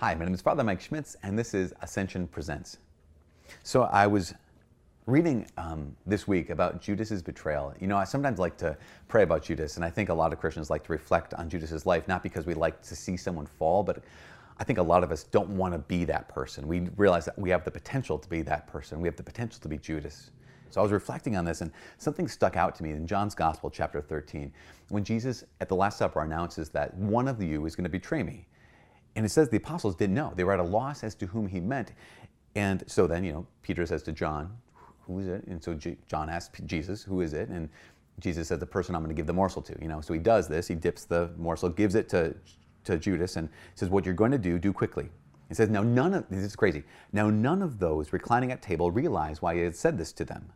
Hi, my name is Father Mike Schmitz, and this is Ascension Presents. So I was reading um, this week about Judas's betrayal. You know, I sometimes like to pray about Judas, and I think a lot of Christians like to reflect on Judas's life, not because we like to see someone fall, but I think a lot of us don't want to be that person. We realize that we have the potential to be that person. We have the potential to be Judas. So I was reflecting on this, and something stuck out to me in John's Gospel, chapter 13, when Jesus at the Last Supper announces that one of you is going to betray me. And it says the apostles didn't know. They were at a loss as to whom he meant. And so then, you know, Peter says to John, Who is it? And so G- John asks Jesus, Who is it? And Jesus says, The person I'm going to give the morsel to. You know, so he does this. He dips the morsel, gives it to, to Judas, and says, What you're going to do, do quickly. He says, Now none of this is crazy. Now none of those reclining at table realized why he had said this to them.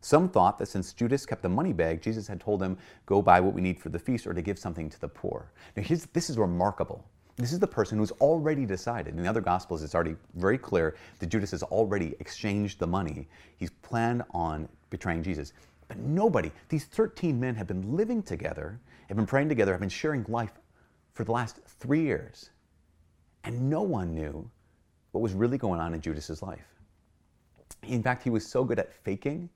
Some thought that since Judas kept the money bag, Jesus had told him, Go buy what we need for the feast or to give something to the poor. Now, this is remarkable. This is the person who's already decided. In the other Gospels, it's already very clear that Judas has already exchanged the money. He's planned on betraying Jesus. But nobody, these 13 men have been living together, have been praying together, have been sharing life for the last three years. And no one knew what was really going on in Judas's life. In fact, he was so good at faking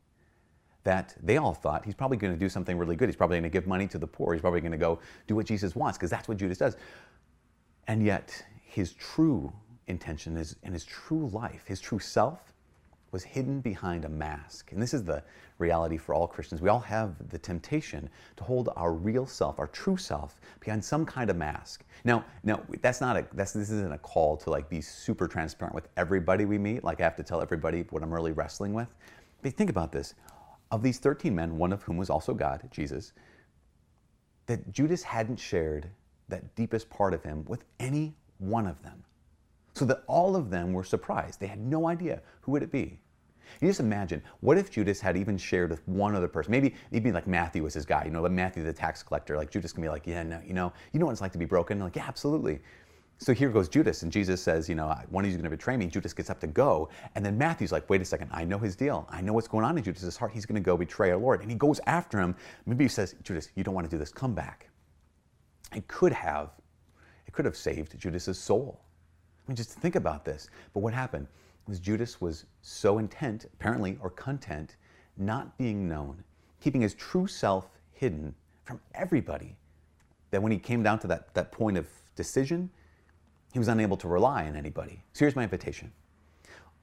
that they all thought he's probably going to do something really good. He's probably going to give money to the poor. He's probably going to go do what Jesus wants because that's what Judas does. And yet, his true intention is, and his true life, his true self, was hidden behind a mask. And this is the reality for all Christians. We all have the temptation to hold our real self, our true self, behind some kind of mask. Now, now that's not a that's this isn't a call to like be super transparent with everybody we meet. Like I have to tell everybody what I'm really wrestling with. But think about this. Of these 13 men, one of whom was also God, Jesus, that Judas hadn't shared that deepest part of him with any one of them. So that all of them were surprised. They had no idea who would it be. You just imagine, what if Judas had even shared with one other person? Maybe maybe like Matthew was his guy, you know, like Matthew the tax collector. Like Judas can be like, yeah, no, you know, you know what it's like to be broken? Like, yeah, absolutely. So here goes Judas, and Jesus says, you know, one of you is going to betray me. Judas gets up to go, and then Matthew's like, wait a second, I know his deal. I know what's going on in Judas's heart. He's going to go betray our Lord, and he goes after him. Maybe he says, Judas, you don't want to do this. Come back. It could have, it could have saved Judas's soul. I mean, just think about this. But what happened was Judas was so intent, apparently, or content, not being known, keeping his true self hidden from everybody, that when he came down to that, that point of decision, he was unable to rely on anybody. So here's my invitation.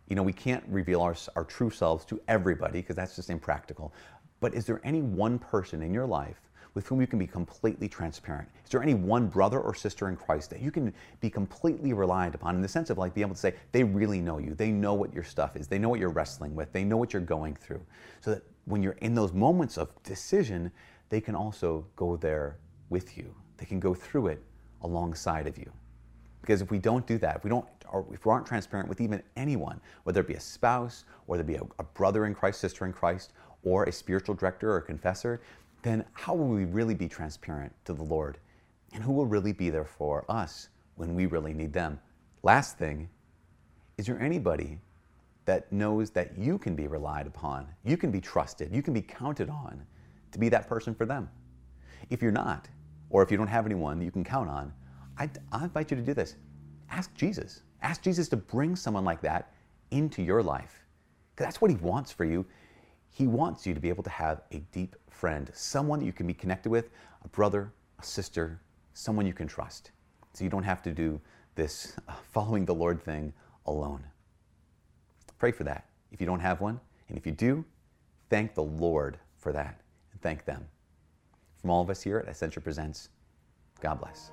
You know, we can't reveal our, our true selves to everybody because that's just impractical. But is there any one person in your life with whom you can be completely transparent? Is there any one brother or sister in Christ that you can be completely reliant upon in the sense of like being able to say, they really know you, they know what your stuff is, they know what you're wrestling with, they know what you're going through. So that when you're in those moments of decision, they can also go there with you. They can go through it alongside of you. Because if we don't do that, if we don't, or if we aren't transparent with even anyone, whether it be a spouse, whether it be a, a brother in Christ, sister in Christ, or a spiritual director or a confessor, then how will we really be transparent to the Lord? And who will really be there for us when we really need them? Last thing, is there anybody that knows that you can be relied upon, you can be trusted, you can be counted on to be that person for them? If you're not, or if you don't have anyone you can count on, I, I invite you to do this. Ask Jesus. Ask Jesus to bring someone like that into your life. Because that's what he wants for you. He wants you to be able to have a deep friend, someone you can be connected with, a brother, a sister, someone you can trust. So you don't have to do this uh, following the Lord thing alone. Pray for that if you don't have one. And if you do, thank the Lord for that and thank them. From all of us here at Ascension Presents, God bless.